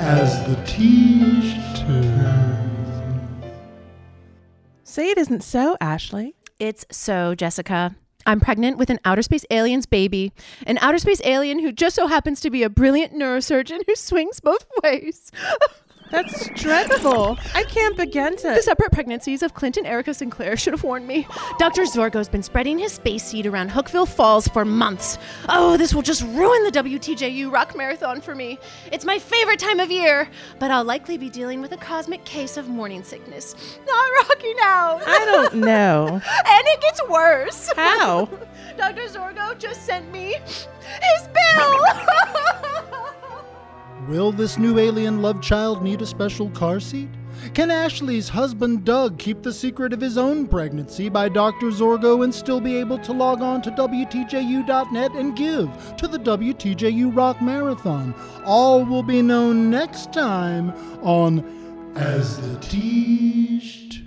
as the Teej turns. Say it isn't so, Ashley. It's so, Jessica. I'm pregnant with an outer space alien's baby, an outer space alien who just so happens to be a brilliant neurosurgeon who swings both ways. That's dreadful. I can't begin to. The separate pregnancies of Clint and Erica Sinclair should have warned me. Dr. Zorgo's been spreading his space seed around Hookville Falls for months. Oh, this will just ruin the WTJU Rock Marathon for me. It's my favorite time of year, but I'll likely be dealing with a cosmic case of morning sickness. Not Rocky now. I don't know. and it gets worse. How? Dr. Zorgo just sent me his bill. Will this new alien love child need a special car seat? Can Ashley's husband Doug keep the secret of his own pregnancy by Dr. Zorgo and still be able to log on to WTJU.net and give to the WTJU Rock Marathon? All will be known next time on As the Teej